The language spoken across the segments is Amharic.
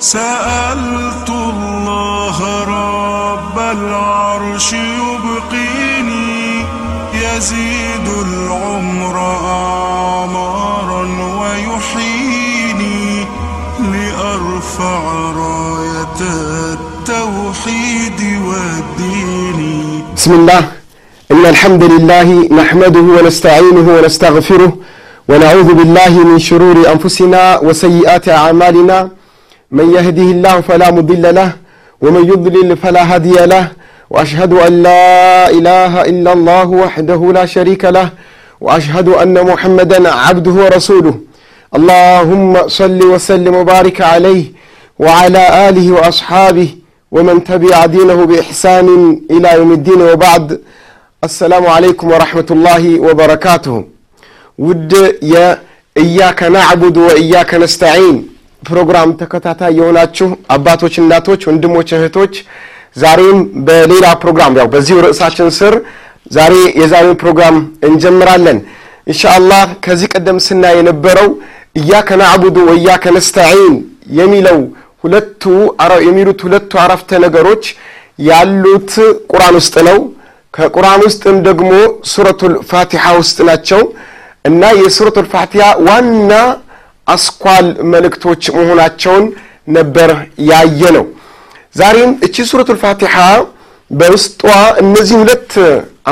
سألت الله رب العرش يبقيني يزيد العمر أعمارا ويحييني لأرفع راية التوحيد والدين. بسم الله. إن الحمد لله نحمده ونستعينه ونستغفره ونعوذ بالله من شرور أنفسنا وسيئات أعمالنا. من يهده الله فلا مضل له ومن يضلل فلا هادي له وأشهد أن لا إله إلا الله وحده لا شريك له وأشهد أن محمدا عبده ورسوله. اللهم صل وسلم وبارك عليه وعلى آله وأصحابه ومن تبع دينه بإحسان إلى يوم الدين وبعد. السلام عليكم ورحمة الله وبركاته. ود يا إياك نعبد وإياك نستعين. ፕሮግራም ተከታታይ የሆናችሁ አባቶች፣ እናቶች፣ ወንድሞች፣ እህቶች ዛሬም በሌላ ፕሮግራም ያው በዚሁ ርዕሳችን ስር ዛሬ የዛሬውን ፕሮግራም እንጀምራለን ኢንሻአላህ። ከዚህ ቀደም ስናይ የነበረው እያከ ናዕቡድ ወእያከ ነስተዒን የሚለው ሁለቱ የሚሉት ሁለቱ አረፍተ ነገሮች ያሉት ቁርአን ውስጥ ነው። ከቁርአን ውስጥም ደግሞ ሱረቱል ፋቲሓ ውስጥ ናቸው። እና የሱረቱል ፋቲሃ ዋና አስኳል መልእክቶች መሆናቸውን ነበር ያየ ነው። ዛሬም እቺ ሱረቱል ፋቲሃ በውስጧ እነዚህ ሁለት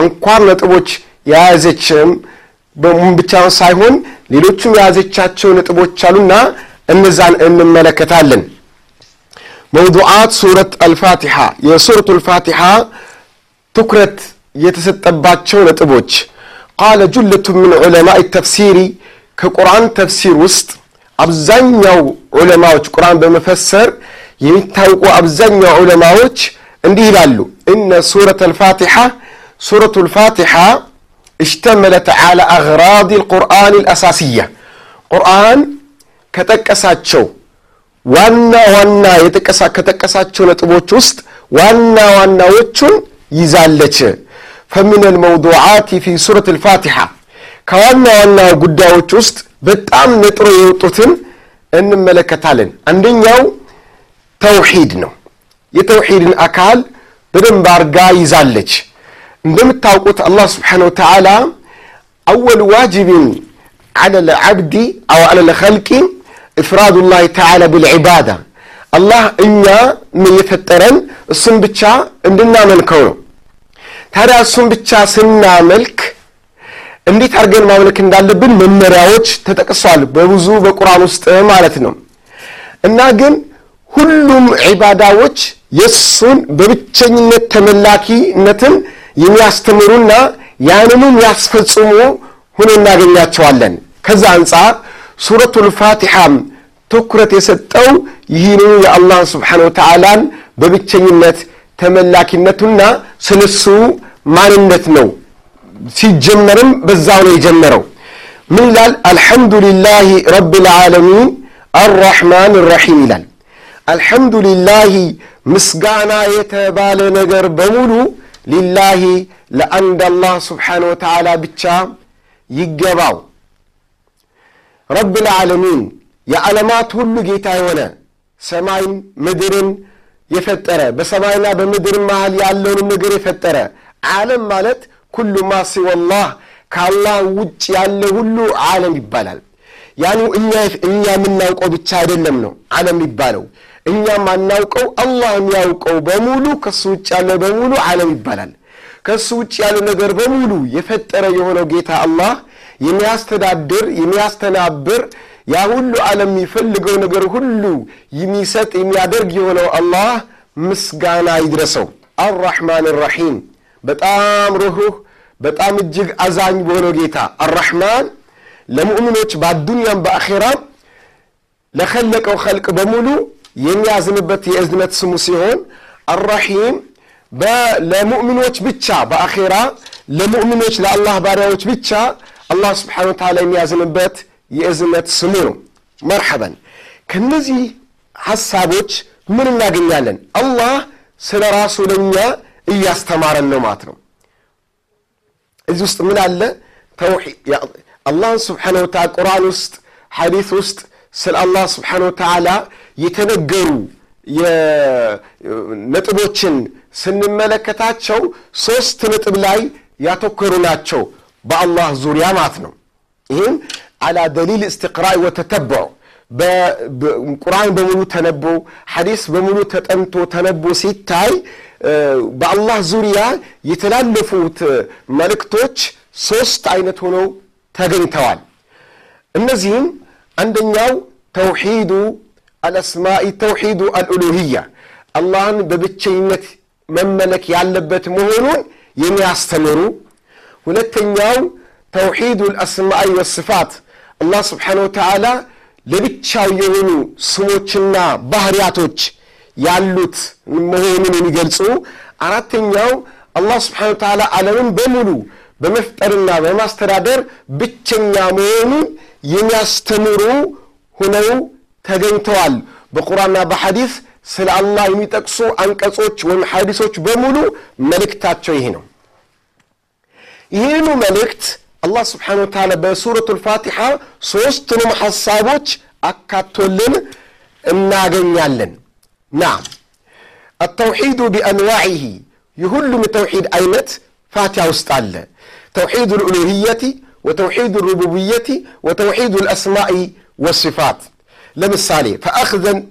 አንኳር ነጥቦች የያዘችም ብቻ ሳይሆን ሌሎቹም የያዘቻቸው ነጥቦች አሉና እነዛን እንመለከታለን። መውዱዓት ሱረት አልፋቲሃ የሱረቱል ፋቲሃ ትኩረት የተሰጠባቸው ነጥቦች ቃለ ጁለቱ ምን ዑለማء ተፍሲሪ ከቁርአን ተፍሲር ውስጥ አብዛኛው ዑለማዎች ቁርአን በመፈሰር የሚታወቁ አብዛኛው ዑለማዎች እንዲህ ይላሉ። እነ ሱረት አልፋቲሓ ሱረቱ ልፋቲሓ እሽተመለት ዓላ አግራድ ልቁርአን ልአሳስያ ቁርአን ከጠቀሳቸው ዋና ዋና ከጠቀሳቸው ነጥቦች ውስጥ ዋና ዋናዎቹን ይዛለች። ፈምን አልመውዱዓት ፊ ሱረት አልፋቲሓ ከዋና ዋና ጉዳዮች ውስጥ በጣም ነጥሮ የወጡትን እንመለከታለን። አንደኛው ተውሒድ ነው። የተውሒድን አካል በደንብ አርጋ ይዛለች። እንደምታውቁት አላህ ስብሓነሁ ወተዓላ አወል ዋጅብን ዓለ ልዓብዲ አው ዓለ ልኸልቂ ኢፍራዱ ላህ ተዓላ ብልዕባዳ አላህ እኛ የፈጠረን እሱን ብቻ እንድናመልከው ነው። ታዲያ እሱን ብቻ ስናመልክ እንዴት አድርገን ማምለክ እንዳለብን መመሪያዎች ተጠቅሷል፣ በብዙ በቁርአን ውስጥ ማለት ነው። እና ግን ሁሉም ዒባዳዎች የእሱን በብቸኝነት ተመላኪነትን የሚያስተምሩና ያንኑም ያስፈጽሙ ሆኖ እናገኛቸዋለን። ከዛ አንጻር ሱረቱል ፋቲሓም ትኩረት የሰጠው ይህንኑ የአላህ ስብሓነሁ ወተዓላን በብቸኝነት ተመላኪነቱና ስለሱ ማንነት ነው። ሲጀመርም በዛው ነው የጀመረው። ምን ይላል? አልሐምዱሊላህ ረብል ዓለሚን አራሕማን ራሒም ይላል። አልሐምዱሊላህ ምስጋና የተባለ ነገር በሙሉ ሊላሂ ለአንድ አላህ ስብሓነሁ ወተዓላ ብቻ ይገባው። ረብል ዓለሚን የዓለማት ሁሉ ጌታ የሆነ ሰማይን ምድርን የፈጠረ በሰማይና በምድር መሃል ያለውን ነገር የፈጠረ ዓለም ማለት ኩሉ ማ ሲወላህ ከአላህ ውጭ ያለ ሁሉ ዓለም ይባላል። ያኑ እኛ የምናውቀው ብቻ አይደለም ነው ዓለም የሚባለው። እኛ ማናውቀው አላህ የሚያውቀው በሙሉ ከሱ ውጭ ያለ በሙሉ ዓለም ይባላል። ከሱ ውጭ ያለ ነገር በሙሉ የፈጠረ የሆነው ጌታ አላህ የሚያስተዳድር የሚያስተናብር ያ ሁሉ ዓለም የሚፈልገው ነገር ሁሉ የሚሰጥ የሚያደርግ የሆነው አላህ ምስጋና ይድረሰው። አራሕማን ራሒም በጣም ሩህሩህ በጣም እጅግ አዛኝ በሆነው ጌታ አራሕማን ለሙእሚኖች በአዱንያም በአኼራም ለኸለቀው ኸልቅ በሙሉ የሚያዝንበት የእዝነት ስሙ ሲሆን አራሒም ለሙእሚኖች ብቻ በአኼራ ለሙእሚኖች ለአላህ ባሪያዎች ብቻ አላህ ስብሓነሁ ወተዓላ የሚያዝንበት የእዝነት ስሙ ነው። መርሐበን። ከነዚህ ሐሳቦች ምን እናገኛለን? አላህ ስለ ራሱ ለእኛ እያስተማረን ነው ማለት ነው። እዚህ ውስጥ ምን አለ? አላህን ስብሓነሁ ወተዓላ ቁርአን ውስጥ ሐዲስ ውስጥ ስለ አላህ ስብሓን ወተዓላ የተነገሩ ነጥቦችን ስንመለከታቸው ሶስት ነጥብ ላይ ያተኮሩ ናቸው በአላህ ዙሪያ ማለት ነው ይህም አላ ደሊል እስትቅራእ ወተተበዑ ቁርአን በሙሉ ተነቦ ሐዲስ በሙሉ ተጠንቶ ተነቦ ሲታይ በአላህ ዙሪያ የተላለፉት መልእክቶች ሶስት አይነት ሆነው ተገኝተዋል። እነዚህም አንደኛው ተውሒዱ አልአስማኢ ተውሒዱ አልኡሉህያ አላህን በብቸኝነት መመለክ ያለበት መሆኑን የሚያስተምሩ። ሁለተኛው ተውሒዱ አልአስማኢ ወስፋት አላህ ስብሓን ወተዓላ ለብቻው የሆኑ ስሞችና ባህርያቶች ያሉት መሆኑን የሚገልጹ አራተኛው አላህ ስብሓን ወተዓላ ዓለምን በሙሉ በመፍጠርና በማስተዳደር ብቸኛ መሆኑን የሚያስተምሩ ሆነው ተገኝተዋል። በቁርአንና በሐዲስ ስለ አላህ የሚጠቅሱ አንቀጾች ወይም ሐዲሶች በሙሉ መልእክታቸው ይሄ ነው። ይህኑ መልእክት አላህ ስብሓን ወተዓላ በሱረቱ ልፋቲሓ ሦስቱንም ሐሳቦች አካቶልን እናገኛለን نعم. التوحيد بأنواعه. يهل من توحيد አይነት فاتيا ውስጥ توحيد الألوهية وتوحيد الربوبية وتوحيد الأسماء والصفات. ወሲፋት ለምሳሌ فاخذا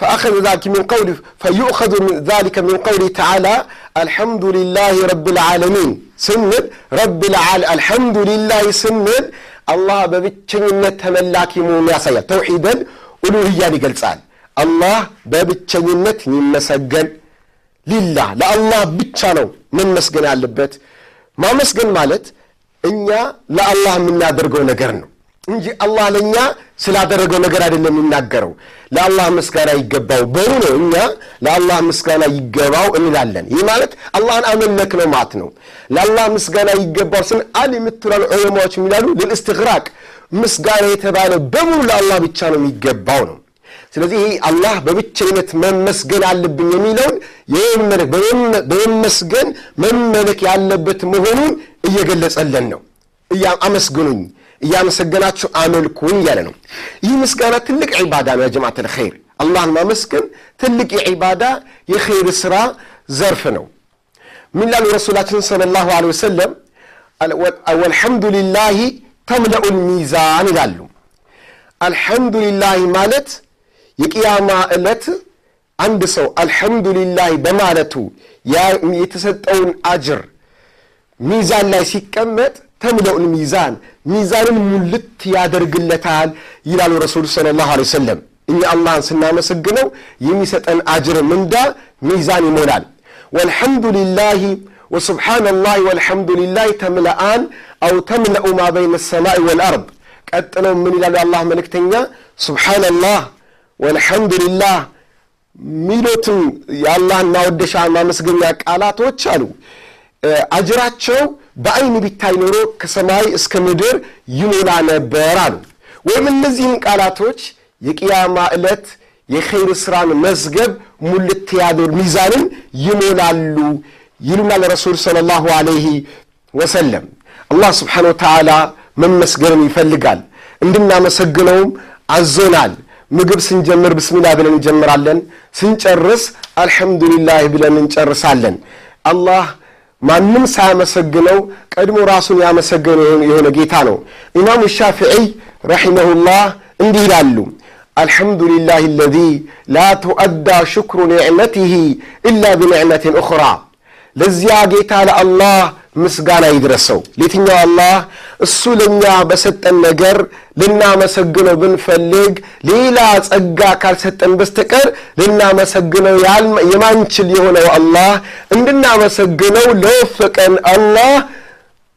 فأخذ ذلك من قوله فيؤخذ من ذلك من قوله تعالى الحمد لله رب العالمين. سنب رب العال الحمد لله سنب الله ببتشن النت ملاكي مو توحيدا ألوهية قلت አላህ በብቸኝነት ይመሰገን። ሊላ ለአላህ ብቻ ነው መመስገን ያለበት። ማመስገን ማለት እኛ ለአላህ የምናደርገው ነገር ነው እንጂ አላህ ለእኛ ስላደረገው ነገር አይደለም የሚናገረው። ለአላህ ምስጋና ይገባው በሉ ነው። እኛ ለአላህ ምስጋና ይገባው እንላለን። ይህ ማለት አላህን አመለክ ነው ማለት ነው። ለአላህ ምስጋና ይገባው ስን አል የምትላሉ ዑለማዎች የሚላሉ ልልእስትግራቅ ምስጋና የተባለ በሙሉ ለአላህ ብቻ ነው የሚገባው ነው ስለዚህ ይህ አላህ በብቸኝነት መመስገን አለብኝ የሚለውን በመመስገን መመለክ ያለበት መሆኑን እየገለጸለን ነው። አመስግኑኝ እያመሰገናችሁ አመልኩኝ እያለ ነው። ይህ ምስጋና ትልቅ ዒባዳ ነው የጀማት ልኸይር አላህን ማመስገን ትልቅ የዒባዳ የኸይር ስራ ዘርፍ ነው። ምን ላሉ ረሱላችን صለ ላሁ ለ ወሰለም ወልሐምዱ ልላህ ተምለኡ ልሚዛን ይላሉ። አልሐምዱሊላህ ማለት የቅያማ ዕለት አንድ ሰው አልሐምዱሊላህ በማለቱ የተሰጠውን አጅር ሚዛን ላይ ሲቀመጥ ተምለውን ሚዛን ሚዛንን ሙልት ያደርግለታል ይላሉ ረሱሉ ሰለላሁ ዐለይሂ ወሰለም። እኛ አላህን ስናመሰግነው የሚሰጠን አጅር ምንዳ ሚዛን ይሞላል። ወልሐምዱሊላህ ወስብሓነላህ ወልሐምዱሊላህ ተምለአን አው ተምለኡ ማ በይነ ሰማይ ወልአርድ። ቀጥለው ምን ይላሉ አላህ መልእክተኛ? ሱብሓነላህ ወልሐምዱሊላህ ሚሉትን የአላህን ማወደሻ ማመስገኛ ቃላቶች አሉ። አጅራቸው በአይን ቢታይ ኖሮ ከሰማይ እስከ ምድር ይሞላ ነበር አሉ። ወይም እነዚህን ቃላቶች የቅያማ ዕለት የኸይር ስራን መዝገብ ሙልት ያዶር ሚዛንን ይሞላሉ ይሉናል ረሱል صለ ላሁ አለይህ ወሰለም። አላህ ስብሓን ወተዓላ መመስገንን ይፈልጋል። እንድናመሰግነውም አዞናል ምግብ ስንጀምር ብስሚላ ብለን እንጀምራለን ስንጨርስ አልሐምዱሊላህ ብለን እንጨርሳለን አላህ ማንም ሳያመሰግነው ቀድሞ ራሱን ያመሰገነ የሆነ ጌታ ነው ኢማሙ ሻፊዒይ ረሒመሁላህ እንዲህ ይላሉ الحمد لله الذي لا تؤدى شكر نعمته إلا بنعمة أخرى ለዚያ ጌታ ለአላህ ምስጋና ይድረሰው። ለየትኛው አላህ? እሱ ለእኛ በሰጠን ነገር ልናመሰግነው ብንፈልግ ሌላ ጸጋ ካልሰጠን በስተቀር ልናመሰግነው የማንችል የሆነው አላህ እንድናመሰግነው ለወፈቀን አላህ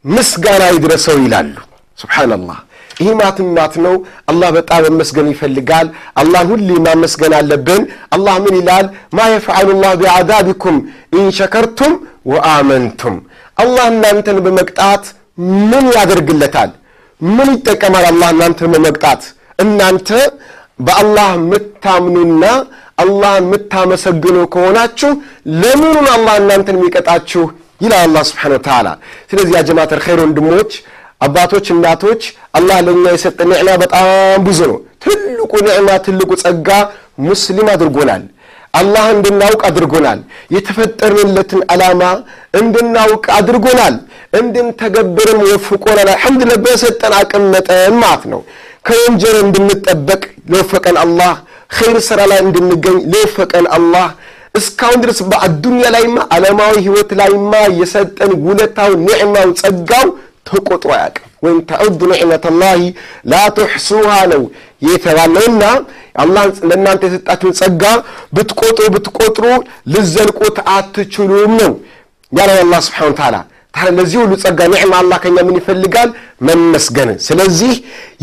ምስጋና ይድረሰው ይላሉ። ስብሓንላህ ይህ ማትም ማት ነው። አላህ በጣም መመስገን ይፈልጋል። አላህን ሁሌ ማመስገን አለብን። አላህ ምን ይላል? ማ የፍዓሉ ላህ ቢዓዛቢኩም ኢንሸከርቱም ወአመንቱም አላህ እናንተን በመቅጣት ምን ያደርግለታል? ምን ይጠቀማል አላህ እናንተን በመቅጣት? እናንተ በአላህ የምታምኑና አላህን የምታመሰግኑ ከሆናችሁ ለምኑን አላህ እናንተን የሚቀጣችሁ? ይላል አላህ ስብሓን ወተዓላ። ስለዚህ ያጀማተር ኸይር ወንድሞች አባቶች እናቶች አላህ ለእኛ የሰጠ ኒዕማ በጣም ብዙ ነው። ትልቁ ኒዕማ ትልቁ ጸጋ ሙስሊም አድርጎናል። አላህ እንድናውቅ አድርጎናል። የተፈጠርንለትን ዓላማ እንድናውቅ አድርጎናል። እንድንተገብርም ወፍቆናል። አልሐምዱሊላህ በሰጠን አቅም መጠን ማለት ነው። ከወንጀል እንድንጠበቅ ለወፈቀን አላህ፣ ኸይር ሥራ ላይ እንድንገኝ ለወፈቀን አላህ እስካሁን ድረስ በአዱንያ ላይማ ዓለማዊ ሕይወት ላይማ የሰጠን ውለታው፣ ኒዕማው፣ ጸጋው ተቆጥሮ አያውቅም። ወይም ተዑዱ ኒዕመተ ላሂ ላ ትሕሱሃ ነው የተባለውና አላህ ለእናንተ የሰጣችሁን ጸጋ ብትቆጥሩ ብትቆጥሩ ልዘልቁት አትችሉም ነው ያለው አላህ ስብሓነሁ ወተዓላ። ታዲያ ለዚህ ሁሉ ጸጋ ኒዕማ አላህ ከኛ ምን ይፈልጋል? መመስገን። ስለዚህ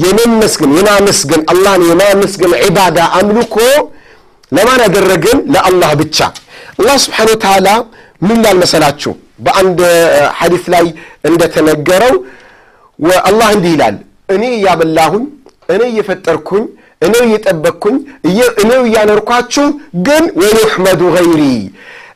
የመመስገን የማመስገን አላህን የማመስገን ዒባዳ አምልኮ ለማን ያደረግን? ለአላህ ብቻ። አላህ ስብሓነሁ ወተዓላ ምን ላል? በአንድ ሐዲስ ላይ እንደተነገረው አላህ እንዲህ ይላል፣ እኔ እያበላሁኝ፣ እኔ እየፈጠርኩኝ፣ እኔ እየጠበቅኩኝ፣ እኔው እያነርኳችሁ፣ ግን ወዩሕመዱ ገይሪ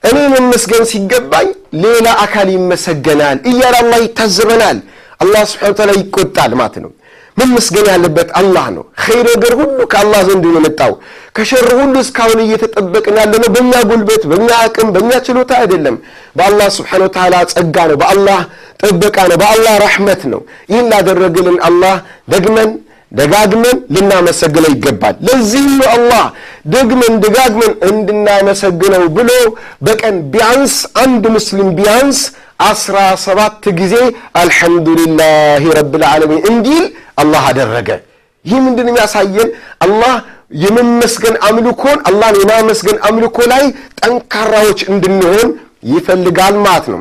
እኔ መመስገን ሲገባኝ ሌላ አካል ይመሰገናል እያለ አላህ ይታዘበናል። አላህ ስብሓነሁ ወተዓላ ይቆጣል ማለት ነው። መመስገን ያለበት አላህ ነው። ኸይር ነገር ሁሉ ከአላህ ዘንድ ነው የመጣው። ከሸር ሁሉ እስካሁን እየተጠበቅን ያለ ነው በእኛ ጉልበት፣ በእኛ አቅም፣ በእኛ ችሎታ አይደለም። በአላህ ስብሓነሁ ወተዓላ ጸጋ ነው። በአላህ ጥበቃ ነው። በአላህ ረሕመት ነው። ይህን ላደረግልን አላህ ደግመን ደጋግመን ልናመሰግነው ይገባል። ለዚህም ነው አላህ ደግመን ደጋግመን እንድናመሰግነው ብሎ በቀን ቢያንስ አንድ ሙስሊም ቢያንስ አስራ ሰባት ጊዜ አልሐምዱሊላህ ረብል ዓለሚን እንዲል አላህ አደረገ። ይህ ምንድን የሚያሳየን አላህ የመመስገን አምልኮን አላህን የማመስገን አምልኮ ላይ ጠንካራዎች እንድንሆን ይፈልጋል ማለት ነው።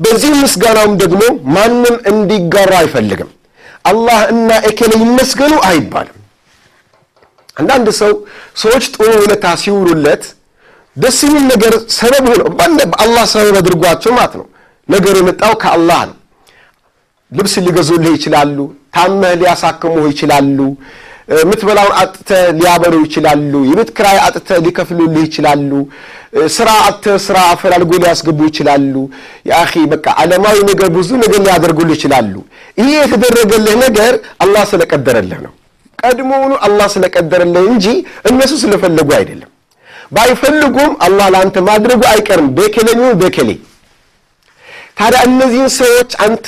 በዚህ ምስጋናውም ደግሞ ማንም እንዲጋራ አይፈልግም። አላህ እና ኤኬሌ ይመስገኑ አይባልም። አንዳንድ ሰው ሰዎች ጥሩ ውለታ ሲውሉለት ደስ የሚል ነገር ሰበብ ሆነው በአላህ ሰበብ አድርጓቸው ማለት ነው። ነገሩ የመጣው ከአላህ ነው። ልብስ ሊገዙልህ ይችላሉ። ታመህ ሊያሳክሙህ ይችላሉ። የምትበላውን አጥተህ ሊያበሉ ይችላሉ። የቤት ክራይ አጥተህ ሊከፍሉልህ ይችላሉ። ስራ አጥተህ ስራ አፈላልጎ ሊያስገቡ ይችላሉ። የአኺ በቃ ዓለማዊ ነገር ብዙ ነገር ሊያደርጉልህ ይችላሉ። ይህ የተደረገልህ ነገር አላህ ስለቀደረልህ ነው። ቀድሞውኑ አላህ ስለቀደረልህ እንጂ እነሱ ስለፈለጉ አይደለም። ባይፈልጉም አላህ ለአንተ ማድረጉ አይቀርም ይሁን በከሌ። ታዲያ እነዚህን ሰዎች አንተ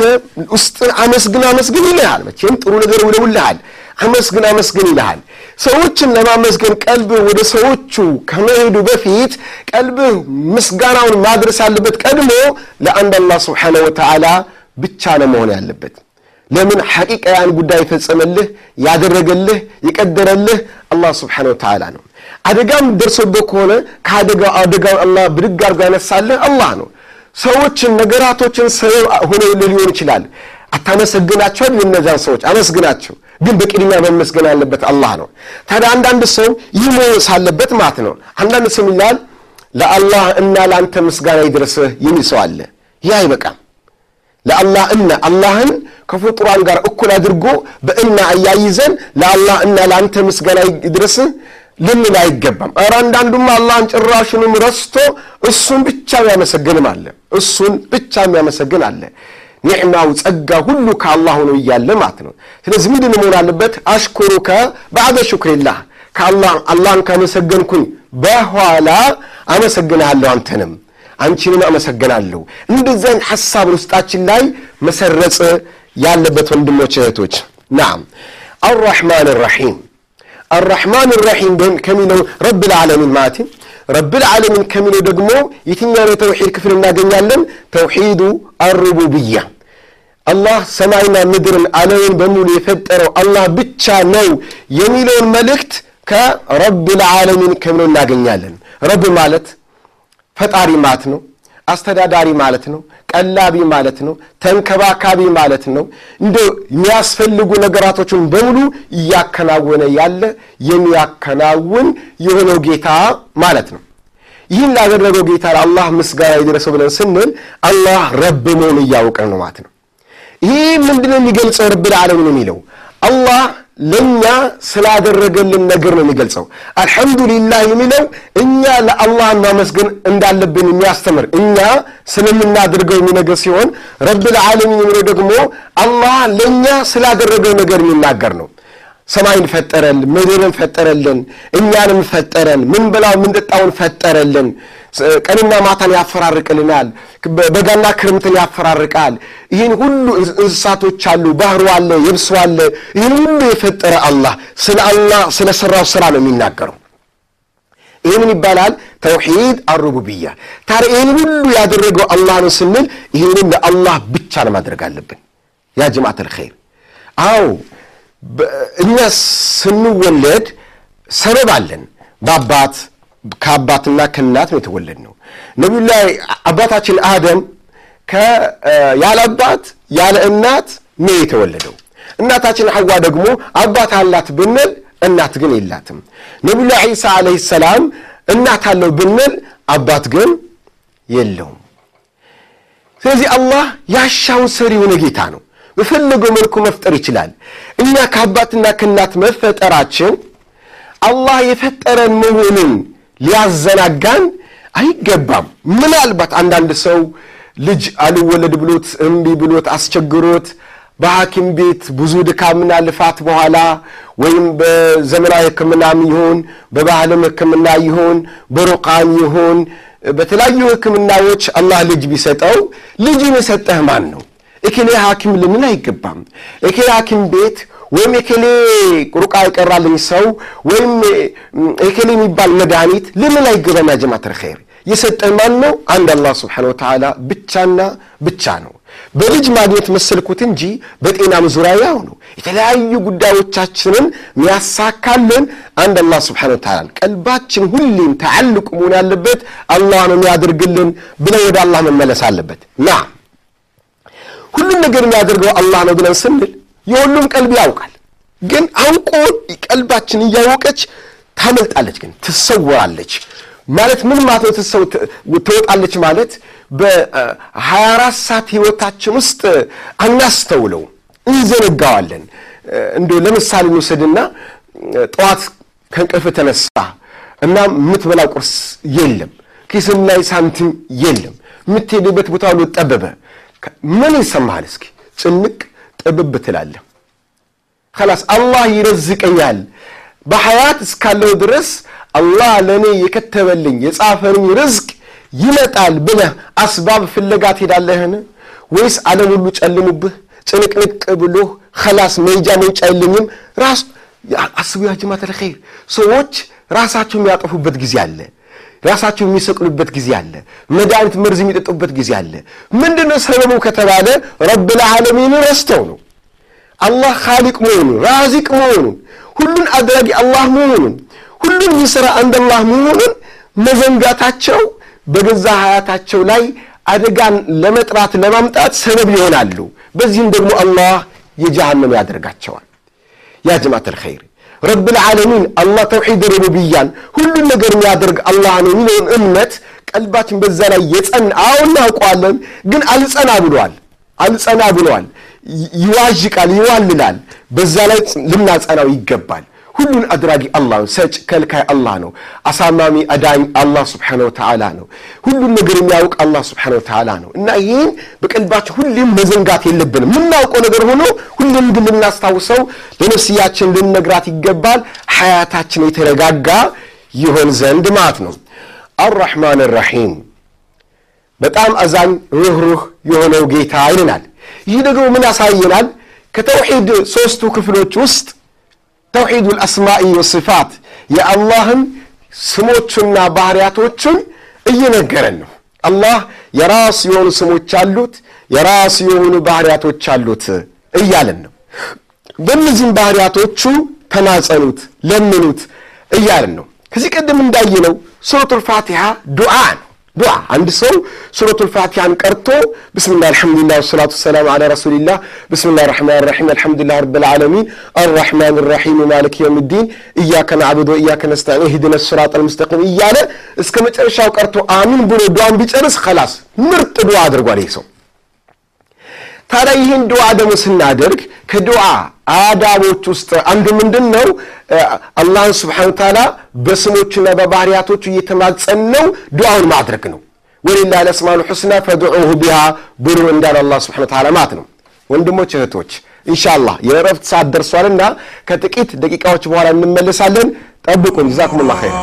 ውስጥን አመስግን አመስግን ይልሃል። መቼም ጥሩ ነገር ውለውልሃል። አመስግን አመስግን ይልሃል። ሰዎችን ለማመስገን ቀልብህ ወደ ሰዎቹ ከመሄዱ በፊት ቀልብህ ምስጋናውን ማድረስ ያለበት ቀድሞ ለአንድ አላህ ስብሓነሁ ወተዓላ ብቻ ነው መሆን ያለበት። ለምን ሐቂቃ ያን ጉዳይ የፈጸመልህ ያደረገልህ የቀደረልህ አላህ ስብሓነሁ ወተዓላ ነው። አደጋም ደርሶበት ከሆነ ከአደጋው አደጋውን አላህ ብድግ አድርጎ ያነሳልህ አላህ ነው። ሰዎችን ነገራቶችን ሰበብ ሆነውልህ ሊሆን ይችላል። አታመሰግናቸው እነዚያን ሰዎች አመስግናቸው፣ ግን በቅድሚያ መመስገን ያለበት አላህ ነው። ታዲያ አንዳንድ ሰው ይህ መሆን ሳለበት ማለት ነው። አንዳንድ ሰው ይላል ለአላህ እና ለአንተ ምስጋና ይድረስህ የሚል ሰው አለ። ይህ አይበቃም። ለአላህ እና አላህን ከፍጡራን ጋር እኩል አድርጎ በእና እያይዘን ለአላህ እና ለአንተ ምስጋና ይድረስህ ልንል አይገባም። ኧረ አንዳንዱም አላህን ጭራሹንም ረስቶ እሱን ብቻ የሚያመሰግንም አለ። እሱን ብቻ የሚያመሰግን አለ። ኒዕማው ጸጋ ሁሉ ከአላህ ሆኖ እያለ ማለት ነው። ስለዚህ ምንድን መሆን አለበት? አሽኩሩከ ባዕደ ሹክሪላህ አላህን ካመሰገንኩኝ በኋላ አመሰግንሃለሁ አንተንም አንቺንም አመሰግናለሁ። አይነት ሐሳብ ውስጣችን ላይ መሰረጽ ያለበት ወንድሞች እህቶች። ናም አራሕማን ራሒም አራሕማን ራሒም ከሚለው ረብ ልዓለሚን ማለት ረብ ልዓለሚን ከሚለው ደግሞ የትኛውን የተውሒድ ክፍል እናገኛለን? ተውሒዱ አሩቡብያ አላህ ሰማይና ምድርን ዓለምን በሙሉ የፈጠረው አላህ ብቻ ነው የሚለውን መልእክት ከረብ ልዓለሚን ከሚለው እናገኛለን። ረብ ማለት ፈጣሪ ማለት ነው። አስተዳዳሪ ማለት ነው። ቀላቢ ማለት ነው። ተንከባካቢ ማለት ነው። እንደ የሚያስፈልጉ ነገራቶችን በሙሉ እያከናወነ ያለ የሚያከናውን የሆነው ጌታ ማለት ነው። ይህን ላደረገው ጌታ ለአላህ ምስጋና ይድረሰው ብለን ስንል አላህ ረብ መሆኑ እያወቅን ነው ማለት ነው። ይህ ምንድነው የሚገልጸው? ረብ ልዓለሚን የሚለው አላህ ለእኛ ስላደረገልን ነገር ነው የሚገልጸው። አልሐምዱሊላህ የሚለው እኛ ለአላህ ማመስገን እንዳለብን የሚያስተምር እኛ ስለምናደርገው የሚነገር ሲሆን ረብል ዓለሚን የሚለው ደግሞ አላህ ለእኛ ስላደረገው ነገር የሚናገር ነው። ሰማይን ፈጠረልን፣ ምድርን ፈጠረልን፣ እኛንም ፈጠረን፣ ምን በላው ምን ጠጣውን ፈጠረልን። ቀንና ማታን ያፈራርቅልናል። በጋና ክርምትን ያፈራርቃል። ይህን ሁሉ እንስሳቶች አሉ፣ ባህሩ አለ፣ የብሱ አለ። ይህን ሁሉ የፈጠረ አላህ ስለ አላህ ስለ ሠራው ሥራ ነው የሚናገረው። ይህ ምን ይባላል? ተውሒድ አሩቡብያ። ታዲያ ይህን ሁሉ ያደረገው አላህ ነው ስንል ይህንን ለአላህ ብቻ ነው ማድረግ አለብን። ያ ጀማዓት አልኸይር አዎ እኛ ስንወለድ ሰበብ አለን። በአባት ከአባትና ከእናት ነው የተወለድ ነው። ነቢዩላህ አባታችን አደም ያለ አባት ያለ እናት ነው የተወለደው። እናታችን ሐዋ ደግሞ አባት አላት ብንል እናት ግን የላትም። ነቢዩላህ ዒሳ ዓለይሂ ሰላም እናት አለው ብንል አባት ግን የለውም። ስለዚህ አላህ ያሻውን ሰሪ የሆነ ጌታ ነው። በፈለገው መልኩ መፍጠር ይችላል። እኛ ከአባትና ከእናት መፈጠራችን አላህ የፈጠረን መሆኑን ሊያዘናጋን አይገባም። ምናልባት አንዳንድ ሰው ልጅ አልወለድ ብሎት እምቢ ብሎት አስቸግሮት በሐኪም ቤት ብዙ ድካምና ልፋት በኋላ ወይም በዘመናዊ ሕክምናም ይሁን በባህልም ሕክምና ይሁን በሩቃም ይሁን በተለያዩ ሕክምናዎች አላህ ልጅ ቢሰጠው ልጅን የሰጠህ ማን ነው? እከሌ ሐኪም ልንል አይገባም። እከሌ ሐኪም ቤት ወይም እከሌ ሩቃ የቀራልኝ ሰው ወይም እከሌ የሚባል መድኃኒት ልንል አይገባም። يا جماعة الخير የሰጠን ማን ነው? አንድ አላህ سبحانه وتعالى ብቻና ብቻ ነው። በልጅ ማግኘት መሰልኩት እንጂ በጤናም ዙሪያ ያው ነው። የተለያዩ ጉዳዮቻችንን የሚያሳካልን አንድ አላህ ስብሓነሁ ወተዓላ። ቀልባችን ሁሌም ተዓልቁ መሆን ያለበት አላህ ነው የሚያደርግልን ብለን ወደ አላህ መመለስ አለበት። ና ሁሉም ነገር የሚያደርገው አላህ ነው ብለን ስንል የሁሉም ቀልብ ያውቃል። ግን አውቆ ቀልባችን እያወቀች ታመልጣለች፣ ግን ትሰወራለች ማለት ምን ማለት ነው? ትወጣለች ማለት በሀያ አራት ሰዓት ህይወታችን ውስጥ አናስተውለው፣ እንዘነጋዋለን። እንዲ ለምሳሌ እንውሰድና ጠዋት ከእንቅልፍ ተነሳ እና የምትበላው ቁርስ የለም፣ ኪስም ላይ ሳንቲም የለም፣ የምትሄድበት ቦታ ሁሉ ጠበበ። ምን ይሰማሃል? እስኪ ጭንቅ ጥብብ ትላለህ። ከላስ አላህ ይረዝቀኛል በሐያት እስካለው ድረስ አላህ ለእኔ የከተበልኝ የጻፈልኝ ርዝቅ ይመጣል ብለህ አስባብ ፍለጋ ትሄዳለህን? ወይስ ዓለም ሁሉ ጨልሙብህ ጭንቅንቅ ብሎህ ከላስ መሄጃ መውጫ የለኝም ራሱ አስቡ። ያ ጀማዓተል ሰዎች ራሳቸው የሚያጠፉበት ጊዜ አለ። ራሳቸው የሚሰቅሉበት ጊዜ አለ። መድኃኒት መርዝ የሚጠጡበት ጊዜ አለ። ምንድነው ሰበቡ ከተባለ ረብል ዓለሚን ረስተው ነው። አላህ ኻሊቅ መሆኑን ራዚቅ መሆኑን ሁሉን አድራጊ አላህ መሆኑን ሁሉን የሚሠራ አንድ አላህ መሆኑን መዘንጋታቸው በገዛ ሀያታቸው ላይ አደጋን ለመጥራት ለማምጣት ሰበብ ይሆናሉ። በዚህም ደግሞ አላህ የጀሃነም ያደርጋቸዋል። ያ ጀማዓተል ኸይር ረብል ዓለሚን አላህ ተውሒድ ሩቡብያን ሁሉን ነገር የሚያደርግ አላህ ነው የሚለውን እምነት ቀልባችን በዛ ላይ የጸና አዎ እናውቀዋለን፣ ግን አልጸና ብሏል። አልጸና ብሏል። ይዋዥቃል፣ ይዋልላል። በዛ ላይ ልናጸናው ይገባል። ሁሉን አድራጊ አላህ ነው። ሰጭ ከልካይ አላህ ነው። አሳማሚ አዳኝ አላህ ስብሓነሁ ወተዓላ ነው። ሁሉን ነገር የሚያውቅ አላህ ስብሓነሁ ወተዓላ ነው እና ይህን በቀልባችን ሁሌም መዘንጋት የለብንም። የምናውቀው ነገር ሆኖ ሁሌም ግን ልናስታውሰው፣ ለነፍስያችን ልንነግራት ይገባል። ሐያታችን የተረጋጋ ይሆን ዘንድ ማለት ነው። አራሕማን ራሒም በጣም አዛኝ ሩህሩህ የሆነው ጌታ ይልናል። ይህ ደግሞ ምን ያሳየናል? ከተውሒድ ሦስቱ ክፍሎች ውስጥ ተውሒዱ ልአስማኢ ወስፋት የአላህን ስሞቹና ባህርያቶቹን እየነገረን ነው። አላህ የራሱ የሆኑ ስሞች አሉት፣ የራሱ የሆኑ ባህርያቶች አሉት እያለን ነው። በእነዚህም ባህርያቶቹ ተማጸኑት፣ ለምኑት እያለን ነው። ከዚህ ቀደም እንዳየነው ሱረቱል ፋቲሓ ዱዓ ዱዓ አንድ ሰው ሱረቱል ፋቲሓን ቀርቶ بسم الله الحمد لله والصلاة والسلام على رسول الله بسم الله الرحمن الرحيم الحمد لله رب الرحمن الرحيم مالك يوم الدين إياك نعبد وإياك نستعين اهدنا الصراط المستقيم እያለ እስከ መጨረሻው ቀርቶ አሚን ብሎ ዱዓን ቢጨርስ خلاص ምርጥ ዱዓ አድርጓል ይህ ሰው። ታዲያ ይህን ዱዓ ደግሞ ስናደርግ ከዱዓ አዳቦች ውስጥ አንዱ ምንድን ነው? አላህን ስብሓነ ወተዓላ በስሞቹና በባህርያቶቹ እየተማጸን ነው ዱዓውን ማድረግ ነው። ወሊላሂ አልአስማኡል ሑስና ፈድዑሁ ቢሃ ብሎ እንዳለ አላህ ስብሓነ ወተዓላ ማለት ነው። ወንድሞች እህቶች፣ ኢንሻአላህ የእረፍት ሰዓት ደርሷልና ከጥቂት ደቂቃዎች በኋላ እንመለሳለን። ጠብቁን። ጀዛኩሙላህ ኸይር።